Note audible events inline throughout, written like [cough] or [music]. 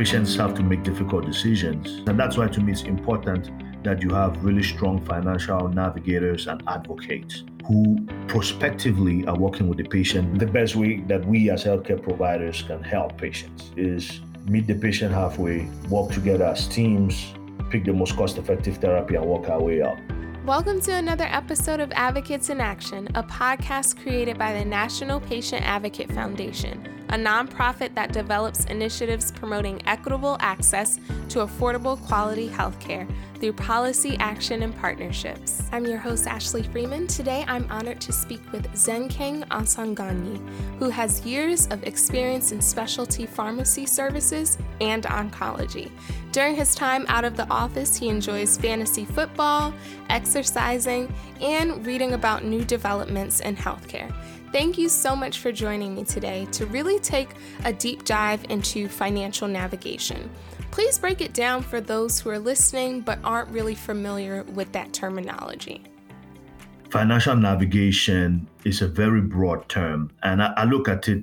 patients have to make difficult decisions. And that's why, to me, it's important that you have really strong financial navigators and advocates who prospectively are working with the patient. The best way that we as healthcare providers can help patients is meet the patient halfway, work together as teams, pick the most cost effective therapy, and work our way up. Welcome to another episode of Advocates in Action, a podcast created by the National Patient Advocate Foundation, a nonprofit that develops initiatives promoting equitable access to affordable quality healthcare through policy, action, and partnerships. I'm your host, Ashley Freeman. Today, I'm honored to speak with Zenkeng Asanganyi, who has years of experience in specialty pharmacy services and oncology. During his time out of the office, he enjoys fantasy football, exercising, and reading about new developments in healthcare. Thank you so much for joining me today to really take a deep dive into financial navigation. Please break it down for those who are listening but aren't really familiar with that terminology. Financial navigation is a very broad term, and I, I look at it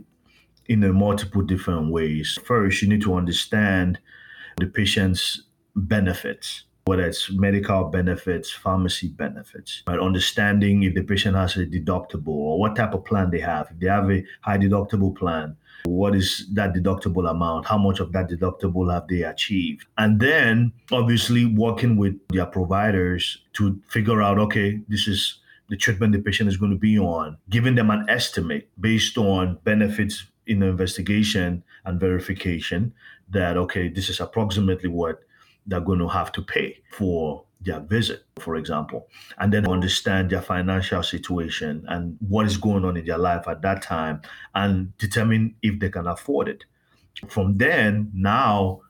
in a multiple different ways. First, you need to understand the patient's benefits whether it's medical benefits, pharmacy benefits, but understanding if the patient has a deductible or what type of plan they have. If they have a high deductible plan, what is that deductible amount? How much of that deductible have they achieved? And then obviously working with their providers to figure out, okay, this is the treatment the patient is going to be on, giving them an estimate based on benefits in the investigation and verification that, okay, this is approximately what they're going to have to pay for their visit, for example, and then understand their financial situation and what is going on in their life at that time and determine if they can afford it. From then, now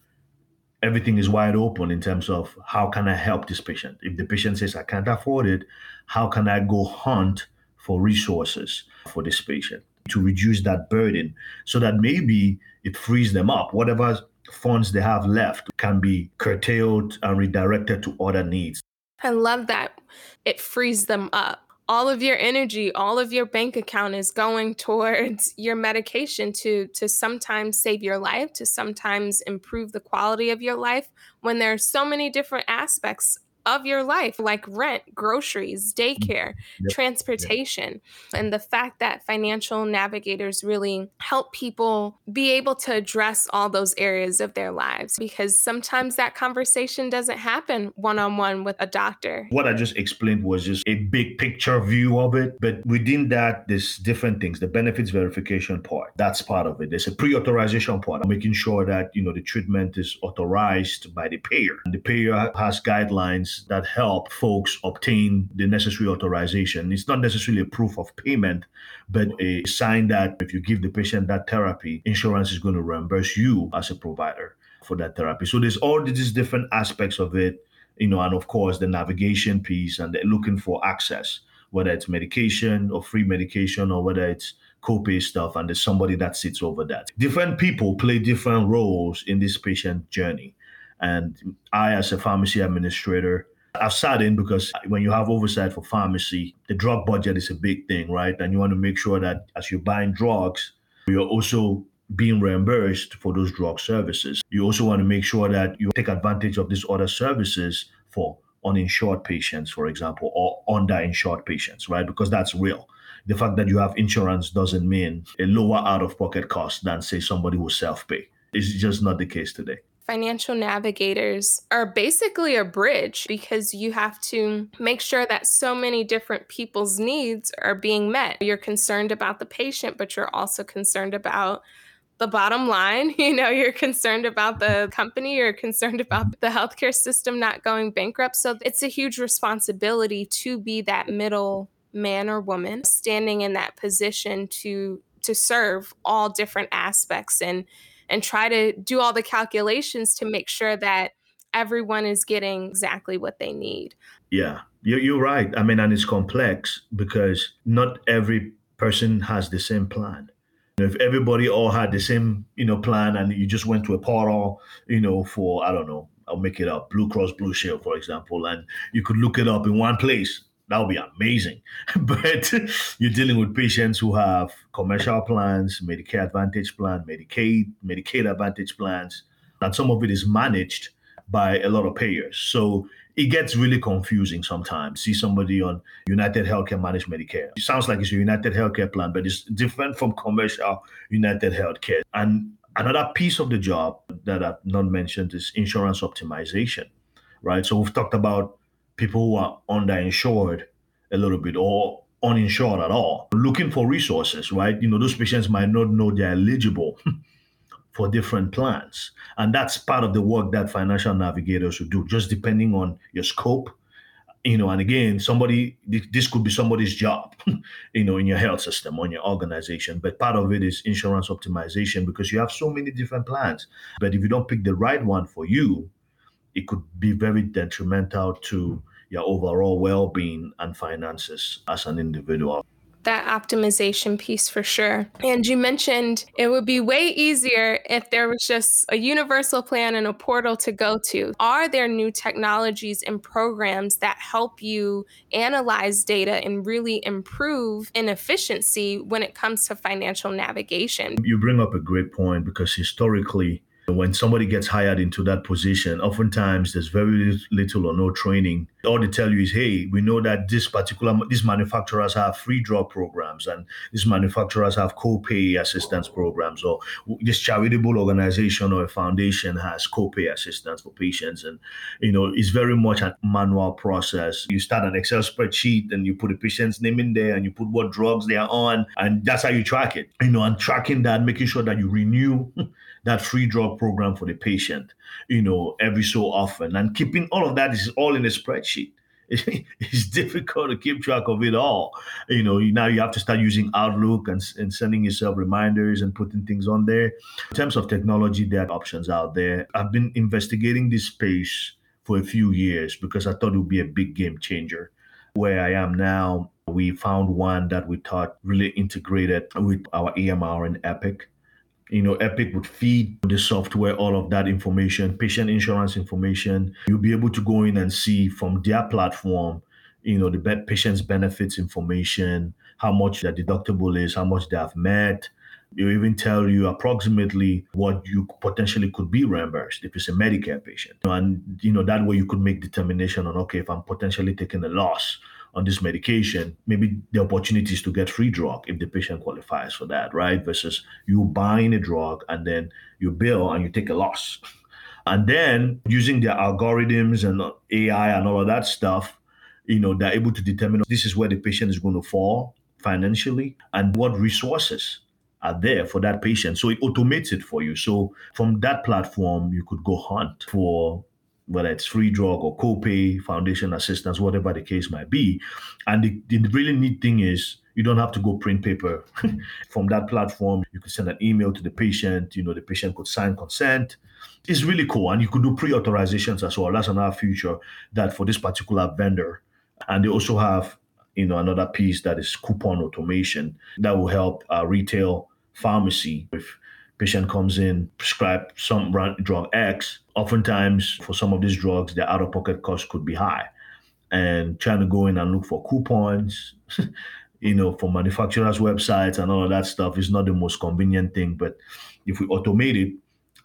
everything is wide open in terms of how can I help this patient? If the patient says I can't afford it, how can I go hunt for resources for this patient to reduce that burden so that maybe it frees them up, whatever funds they have left can be curtailed and redirected to other needs. I love that. It frees them up. All of your energy, all of your bank account is going [laughs] towards your medication to to sometimes save your life, to sometimes improve the quality of your life when there are so many different aspects of your life, like rent, groceries, mm, daycare, yep. transportation. Yep. And the fact that financial navigators really help people be able to address all those areas of their lives because sometimes that conversation doesn't happen one on one with a doctor. What I just explained was just a big picture view of it. But within that, there's different things. The benefits verification part, that's part of it. There's a pre authorization part, making sure that, you know, the treatment is authorized by the payer. And the payer has guidelines that help folks obtain the necessary authorization. It's not necessarily a proof of payment, but a sign that if you give the patient that therapy, insurance is going to reimburse you as a provider for that therapy. So there's all these different aspects of it, you know, and of course the navigation piece and looking for access, whether it's medication or free medication or whether it's copay stuff and there's somebody that sits over that. Different people play different roles in this patient journey. And I, as a pharmacy administrator, I've sat in because when you have oversight for pharmacy, the drug budget is a big thing, right? And you want to make sure that as you're buying drugs, you're also being reimbursed for those drug services. You also want to make sure that you take advantage of these other services for uninsured patients, for example, or underinsured patients, right? Because that's real. The fact that you have insurance doesn't mean a lower out of pocket cost than, say, somebody who self pay. It's just not the case today financial navigators are basically a bridge because you have to make sure that so many different people's needs are being met. You're concerned about the patient, but you're also concerned about the bottom line. [laughs] You know, you're concerned about the company, you're concerned about the healthcare system not going bankrupt. So it's a huge responsibility to be that middle man or woman standing in that position to to serve all different aspects and and try to do all the calculations to make sure that everyone is getting exactly what they need. Yeah, you're right. I mean, and it's complex because not every person has the same plan. If everybody all had the same, you know, plan and you just went to a portal, you know, for I don't know, I'll make it up, Blue Cross Blue Shield, for example, and you could look it up in one place that would be amazing. [laughs] but you're dealing with patients who have commercial plans, Medicare Advantage plan, Medicaid, Medicaid Advantage plans, and some of it is managed by a lot of payers. So it gets really confusing sometimes. See somebody on United Healthcare Managed Medicare. It sounds like it's a United Healthcare plan, but it's different from commercial United Healthcare. And another piece of the job that I've not mentioned is insurance optimization, right? So we've talked about people who are underinsured a little bit or uninsured at all, looking for resources, right? You know, those patients might not know they're eligible [laughs] for different plans. And that's part of the work that financial navigators will do, just depending on your scope. You know, and again, somebody, this could be somebody's job, [laughs] you know, in your health system, on your organization. But part of it is insurance optimization because you have so many different plans. But if you don't pick the right one for you, it could be very detrimental to your overall well being and finances as an individual that optimization piece for sure. And you mentioned it would be way easier if there was just a universal plan and a portal to go to. Are there new technologies and programs that help you analyze data and really improve in efficiency when it comes to financial navigation? You bring up a great point because historically, when somebody gets hired into that position, oftentimes there's very little or no training. All they tell you is, hey, we know that this particular, these manufacturers have free drug programs and these manufacturers have co-pay assistance programs or this charitable organization or a foundation has co-pay assistance for patients. And, you know, it's very much a manual process. You start an Excel spreadsheet and you put a patient's name in there and you put what drugs they are on and that's how you track it. You know, and tracking that, making sure that you renew [laughs] that free drug program for the patient, you know, every so often. And keeping all of that is all in a spreadsheet. [laughs] It's difficult to keep track of it all. You know, now you have to start using Outlook and, and sending yourself reminders and putting things on there. In terms of technology, there are options out there. I've been investigating this space for a few years because I thought it would be a big game changer. Where I am now, we found one that we thought really integrated with our EMR and Epic you know, Epic would feed the software all of that information, patient insurance information. You'll be able to go in and see from their platform, you know, the patient's benefits information, how much their deductible is, how much they have met. They'll even tell you approximately what you potentially could be reimbursed if it's a Medicare patient. And, you know, that way you could make determination on, okay, if I'm potentially taking a loss on this medication, maybe the opportunities to get free drug if the patient qualifies for that, right? Versus you buying a drug and then you bill and you take a loss. And then using their algorithms and AI and all of that stuff, you know, they're able to determine this is where the patient is going to fall financially and what resources are there for that patient. So it automates it for you. So from that platform, you could go hunt for whether it's free drug or copay, foundation assistance, whatever the case might be. And the, the really neat thing is you don't have to go print paper [laughs] from that platform. You could send an email to the patient, you know, the patient could sign consent. It's really cool. And you could do pre-authorizations as well. That's another feature that for this particular vendor. And they also have, you know, another piece that is coupon automation that will help uh, retail pharmacy with patient comes in, prescribe some drug X, oftentimes for some of these drugs, the out of pocket cost could be high. And trying to go in and look for coupons, [laughs] you know, for manufacturers' websites and all of that stuff is not the most convenient thing. But if we automate it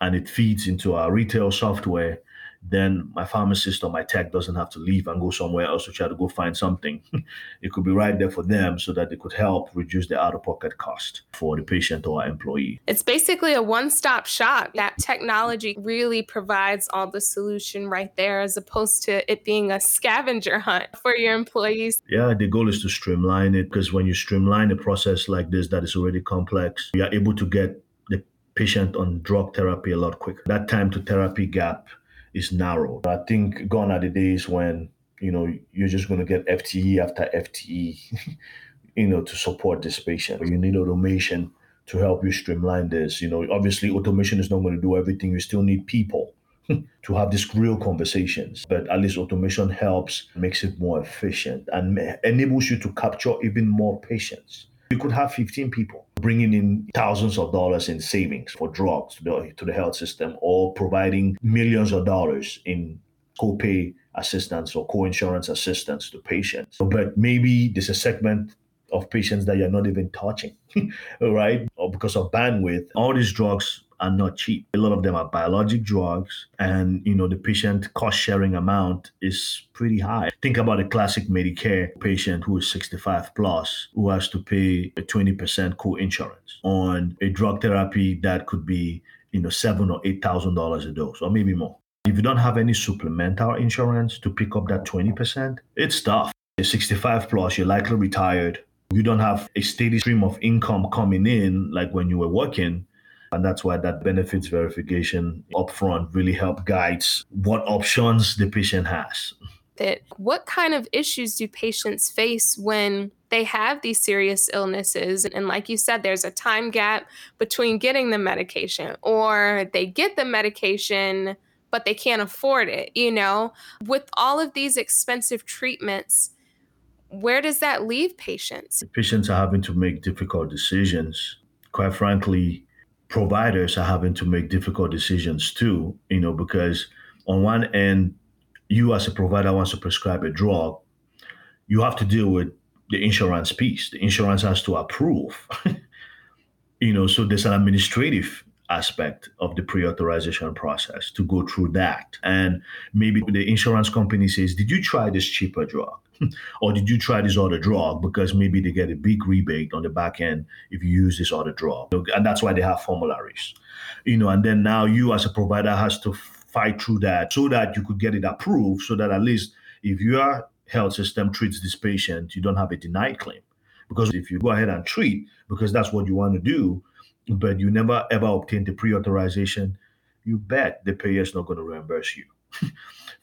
and it feeds into our retail software, then my pharmacist or my tech doesn't have to leave and go somewhere else to try to go find something. [laughs] it could be right there for them so that they could help reduce the out of pocket cost for the patient or employee. It's basically a one stop shop. That technology really provides all the solution right there as opposed to it being a scavenger hunt [laughs] for your employees. Yeah, the goal is to streamline it because when you streamline a process like this that is already complex, you are able to get the patient on drug therapy a lot quicker. That time to therapy gap is narrowed. I think gone are the days when you know you're just going to get FTE after FTE, [laughs] you know, to support this patient. You need automation to help you streamline this. You know, obviously automation is not going to do everything. You still need people [laughs] to have these real conversations. But at least automation helps, makes it more efficient, and enables you to capture even more patients. You could have 15 people bringing in thousands of dollars in savings for drugs to the, to the health system or providing millions of dollars in co-pay assistance or co-insurance assistance to patients. But maybe there's a segment of patients that you're not even touching, [laughs] right? Or because of bandwidth. All these drugs are not cheap. A lot of them are biologic drugs, and you know the patient cost sharing amount is pretty high. Think about a classic Medicare patient who is 65 plus who has to pay a 20% co-insurance on a drug therapy that could be you know seven or eight thousand dollars a dose, or maybe more. If you don't have any supplemental insurance to pick up that 20%, it's tough. You're 65 plus, you're likely retired. You don't have a steady stream of income coming in like when you were working. And that's why that benefits verification upfront really help guides what options the patient has. That what kind of issues do patients face when they have these serious illnesses? And like you said, there's a time gap between getting the medication, or they get the medication, but they can't afford it. You know, with all of these expensive treatments, where does that leave patients? Patients are having to make difficult decisions. Quite frankly, providers are having to make difficult decisions too, you know, because on one end, you as a provider wants to prescribe a drug, you have to deal with the insurance piece. The insurance has to approve. [laughs] you know, so there's an administrative aspect of the pre-authorization process to go through that. And maybe the insurance company says, Did you try this cheaper drug? [laughs] or did you try this other drug? Because maybe they get a big rebate on the back end if you use this other drug. And that's why they have formularies. You know and then now you as a provider has to fight through that so that you could get it approved so that at least if your health system treats this patient you don't have a denied claim. Because if you go ahead and treat because that's what you want to do but you never ever obtain the pre-authorization you bet the payer is not going to reimburse you [laughs]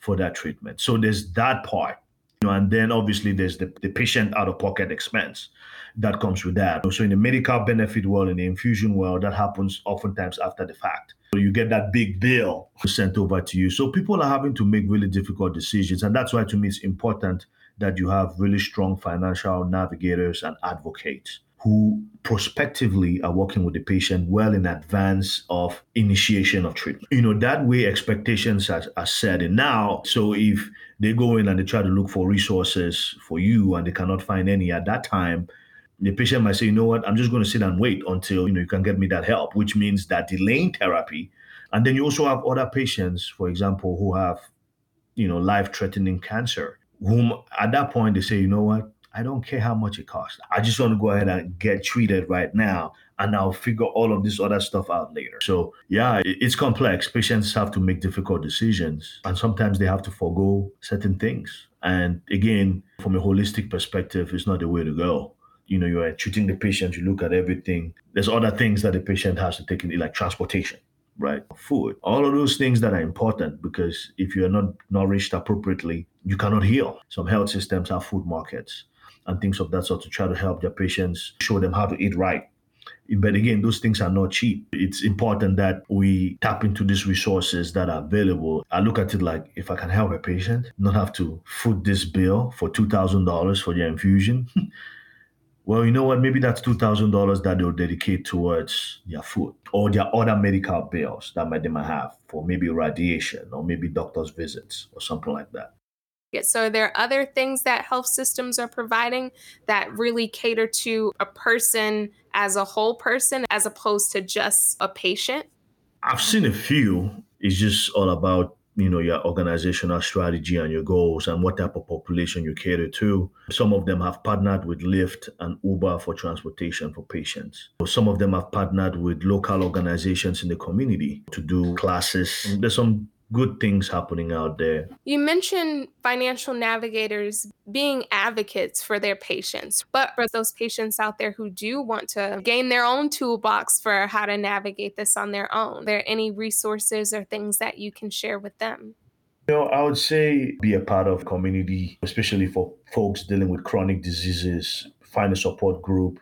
for that treatment. So there's that part know, and then obviously there's the, the patient out of pocket expense that comes with that. So in the medical benefit world, in the infusion world, that happens oftentimes after the fact. So you get that big bill sent over to you. So people are having to make really difficult decisions. And that's why to me it's important that you have really strong financial navigators and advocates who prospectively are working with the patient well in advance of initiation of treatment. You know, that way expectations are, are set in now. So if they go in and they try to look for resources for you and they cannot find any at that time, the patient might say, you know what, I'm just going to sit and wait until you know you can get me that help, which means that delaying therapy. And then you also have other patients, for example, who have, you know, life-threatening cancer, whom at that point they say, you know what, I don't care how much it costs. I just want to go ahead and get treated right now, and I'll figure all of this other stuff out later. So, yeah, it's complex. Patients have to make difficult decisions, and sometimes they have to forego certain things. And again, from a holistic perspective, it's not the way to go. You know, you're treating the patient, you look at everything. There's other things that the patient has to take in, like transportation right? Food, all of those things that are important because if you're not nourished appropriately, you cannot heal. Some health systems have food markets and things of that sort to try to help their patients, show them how to eat right. But again, those things are not cheap. It's important that we tap into these resources that are available. I look at it like if I can help a patient not have to foot this bill for $2,000 for their infusion, [laughs] well, you know what? Maybe that's $2,000 that they'll dedicate towards their food or their other medical bills that they might have for maybe radiation or maybe doctor's visits or something like that. So, are there other things that health systems are providing that really cater to a person as a whole person as opposed to just a patient? I've seen a few. It's just all about you know your organizational strategy and your goals and what type of population you cater to some of them have partnered with lyft and uber for transportation for patients some of them have partnered with local organizations in the community to do classes there's some good things happening out there. You mentioned financial navigators being advocates for their patients, but for those patients out there who do want to gain their own toolbox for how to navigate this on their own, are there any resources or things that you can share with them? You know, I would say be a part of community, especially for folks dealing with chronic diseases. Find a support group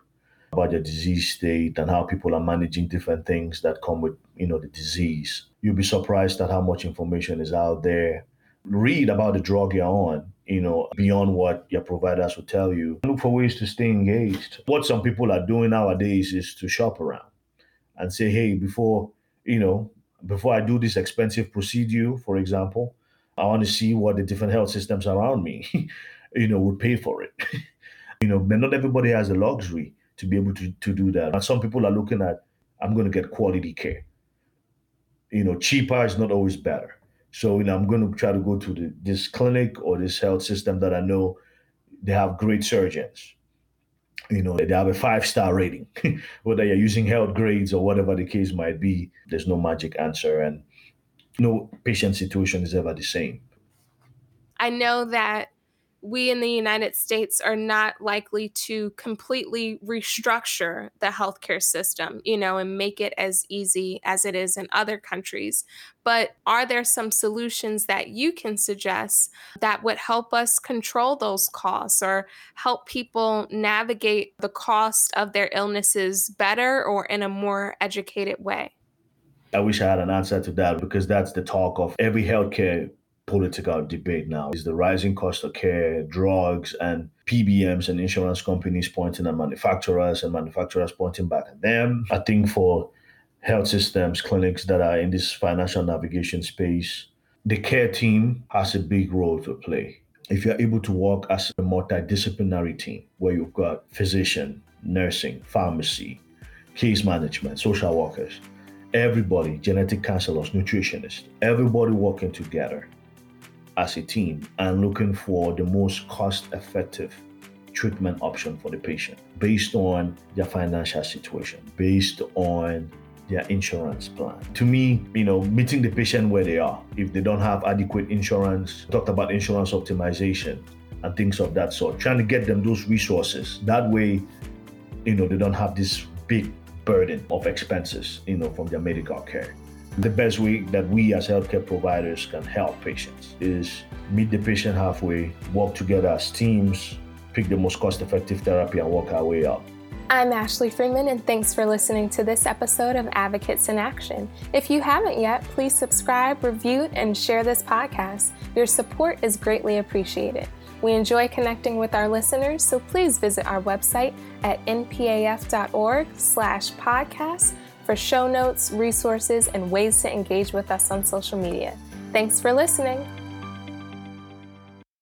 about your disease state and how people are managing different things that come with, you know, the disease you'll be surprised at how much information is out there. Read about the drug you're on, you know, beyond what your providers will tell you. Look for ways to stay engaged. What some people are doing nowadays is to shop around and say, hey, before, you know, before I do this expensive procedure, for example, I want to see what the different health systems around me, [laughs] you know, would pay for it. [laughs] you know, but not everybody has the luxury to be able to, to do that. And some people are looking at, I'm going to get quality care you know, cheaper is not always better. So, you know, I'm going to try to go to the, this clinic or this health system that I know they have great surgeons. You know, they have a five star rating. [laughs] Whether you're using health grades or whatever the case might be, there's no magic answer. And no patient situation is ever the same. I know that we in the United States are not likely to completely restructure the healthcare system, you know, and make it as easy as it is in other countries. But are there some solutions that you can suggest that would help us control those costs or help people navigate the cost of their illnesses better or in a more educated way? I wish I had an answer to that because that's the talk of every healthcare political debate now is the rising cost of care, drugs, and PBMs and insurance companies pointing at manufacturers and manufacturers pointing back at them. I think for health systems, clinics that are in this financial navigation space, the care team has a big role to play. If you're able to work as a multidisciplinary team where you've got physician, nursing, pharmacy, case management, social workers, everybody, genetic counselors, nutritionists, everybody working together as a team and looking for the most cost effective treatment option for the patient based on their financial situation, based on their insurance plan. To me, you know, meeting the patient where they are. If they don't have adequate insurance, talked about insurance optimization and things of that sort, trying to get them those resources. That way, you know, they don't have this big burden of expenses, you know, from their medical care. The best way that we as healthcare providers can help patients is meet the patient halfway, work together as teams, pick the most cost effective therapy, and work our way up. I'm Ashley Freeman, and thanks for listening to this episode of Advocates in Action. If you haven't yet, please subscribe, review, and share this podcast. Your support is greatly appreciated. We enjoy connecting with our listeners, so please visit our website at npaf.org slash podcast for show notes, resources, and ways to engage with us on social media. Thanks for listening.